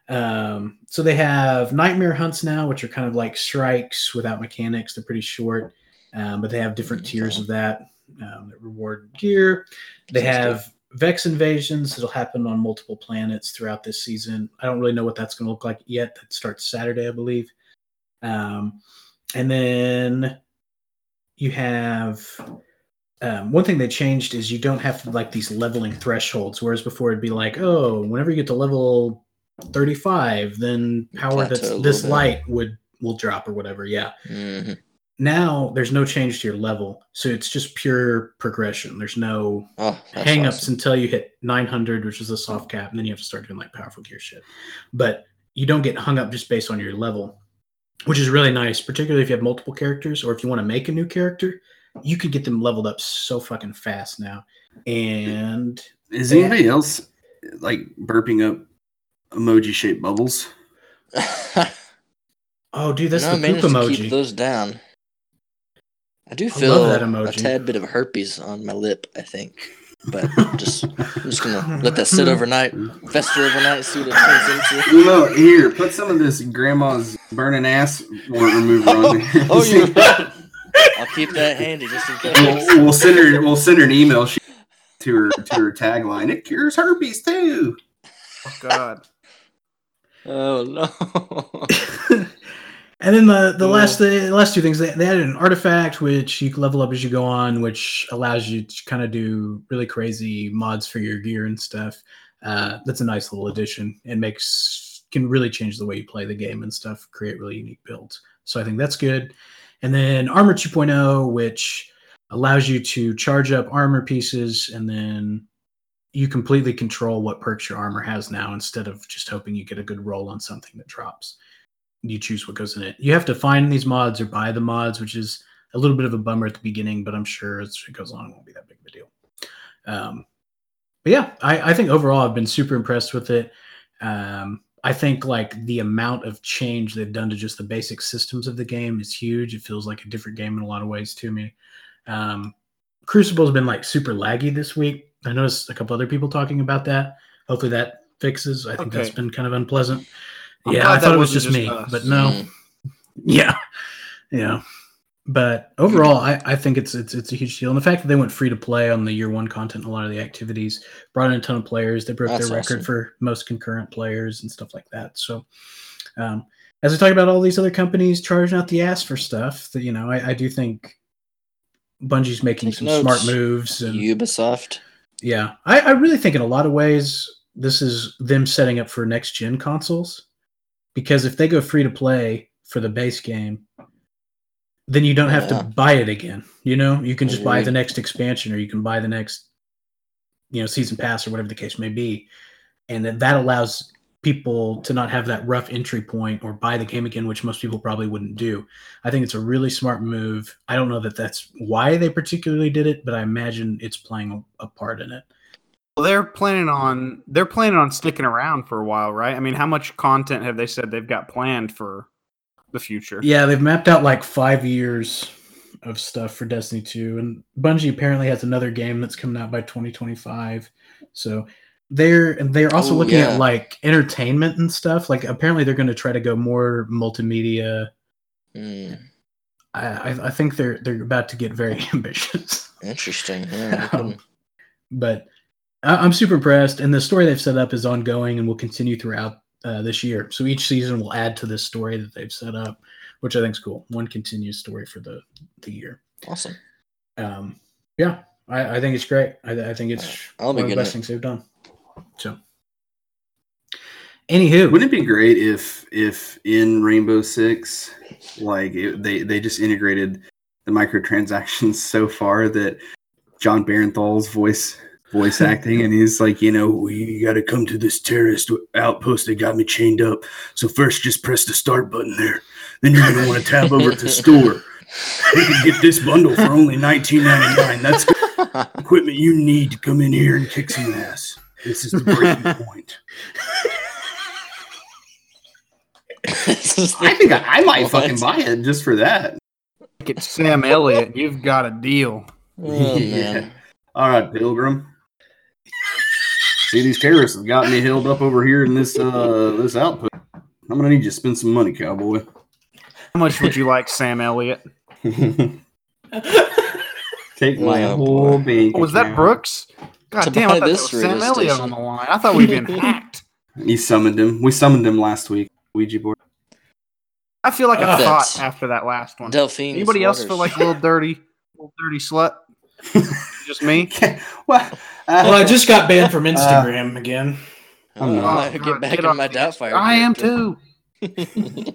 Um, so they have nightmare hunts now, which are kind of like strikes without mechanics. They're pretty short, um, but they have different tiers of that um, that reward gear. They Sounds good. have Vex invasions that'll happen on multiple planets throughout this season. I don't really know what that's going to look like yet. That starts Saturday, I believe. Um, and then you have um, one thing they changed is you don't have like these leveling thresholds, whereas before it'd be like, oh, whenever you get to level 35, then power Plateau that's this bit. light would will drop or whatever. Yeah. hmm Now there's no change to your level, so it's just pure progression. There's no Oh, that's hang ups awesome. until you hit 900, which is a soft cap, and then you have to start doing like powerful gear shit. But you don't get hung up just based on your level, which is really nice, particularly if you have multiple characters or if you want to make a new character. You could get them leveled up so fucking fast now. And Is anybody else like burping up emoji shaped bubbles? oh, dude, that's no, I the poop managed to emoji. keep those down. I do love feel that emoji. a tad bit of herpes on my lip, I think. But just I'm just gonna let that sit overnight, fester overnight, see what it turns into. You know, here, put some of this grandma's burning ass wart remover on oh, there. Oh, you're right. I'll keep that handy just in case. we'll, we'll send her. We'll send her an email she, to her to her tagline. It cures herpes too. Oh God. Oh no. and then the the Yeah. last the last two things they, they added an artifact which you can level up as you go on, which allows you to kind of do really crazy mods for your gear and stuff. Uh, that's a nice little addition and makes can really change the way you play the game and stuff. Create really unique builds. So I think that's good. And then Armor 2.0, which allows you to charge up armor pieces and then you completely control what perks your armor has now instead of just hoping you get a good roll on something that drops you choose what goes in it. You have to find these mods or buy the mods, which is a little bit of a bummer at the beginning, but I'm sure as it goes on, it won't be that big of a deal. Um, but yeah, I, I think overall I've been super impressed with it. Um, I think like the amount of change they've done to just the basic systems of the game is huge. It feels like a different game in a lot of ways to me. Um, Crucible's been like super laggy this week. I noticed a couple other people talking about that. Hopefully that fixes. I think that's been kind of unpleasant. I'm yeah, I thought it was just, just me, us. but no. Mm. Yeah, yeah. But overall, I, I think it's it's it's a huge deal, and the fact that they went free to play on the year one content, and a lot of the activities brought in a ton of players. They broke That's their record awesome. for most concurrent players and stuff like that. So, um, as we talk about all these other companies charging out the ass for stuff, that you know, I, I do think Bungie's making Take some notes, smart moves, and Ubisoft. yeah, I, I really think in a lot of ways this is them setting up for next gen consoles because if they go free to play for the base game, then you don't have Yeah. to buy it again. You know, you can just buy the next expansion or you can buy the next, you know, season pass or whatever the case may be, and then that allows people to not have that rough entry point or buy the game again, which most people probably wouldn't do. I think it's a really smart move. I don't know that that's why they particularly did it, but I imagine it's playing a, a part in it. Well, they're planning on they're planning on sticking around for a while, right? I mean, how much content have they said they've got planned for the future? Yeah, they've mapped out like five years of stuff for Destiny 2. And Bungie apparently has another game that's coming out by 2025. So they're and they're also Ooh, looking yeah. at like entertainment and stuff. Like apparently they're going to try to go more multimedia. Mm, I, I, I think they're they're about to get very ambitious. interesting. Yeah, Um, but I, I'm super impressed, and the story they've set up is ongoing and will continue throughout uh, this year. So each season will add to this story that they've set up, which I think is cool. One continuous story for the the year. awesome. Um, yeah, I, I think it's great. I, I think it's I'll one of the best it. things they've done. So, anywho, Wouldn't it be great if if in Rainbow Six, like it, they they just integrated the microtransactions so far that Jon Bernthal's voice voice acting and he's like, you know, you got to come to this terrorist outpost. They got me chained up. So first, just press the start button there. Then you're gonna want to tab over to store. You can get this bundle for only nineteen ninety nine. That's equipment you need to come in here and kick some ass. This is the breaking point. I think I, I might What? fucking buy it just for that. It's Sam Elliott. You've got a deal. Oh, Yeah. All right, Pilgrim. See, these terrorists have got me held up over here in this uh this output. I'm gonna need you to spend some money, cowboy. How much would you like Sam Elliott? Take my Oh, whole bank. Oh, was that. Brooks? God To damn, buy I thought this this was Sam radio Elliott on the line. I thought we'd been hacked. He summoned him. We summoned him last week. Ouija board. I feel like a Uh, thought after that last one. Delphine. Anybody else feel like a little dirty, little dirty slut? Just me. well, uh, Well, I just got banned from Instagram again. I'm Oh, not. I God, get back get in my the- Doubtfire. I am too.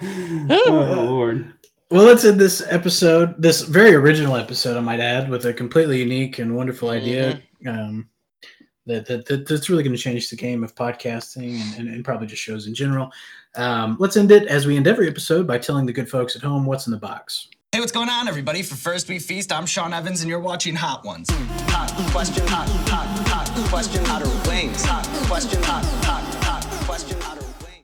oh lord. Well, let's end this episode, this very original episode, I might add, with a completely unique and wonderful idea um, that, that, that that's really going to change the game of podcasting and, and, and probably just shows in general. Um, let's end it as we end every episode by telling the good folks at home what's in the box. Hey, what's going on, everybody? For First We Feast, I'm Sean Evans, and you're watching Hot Ones. Hot question, hot, hot, hot question, hotter wings. Hot question, hot, hot, hot question, hotter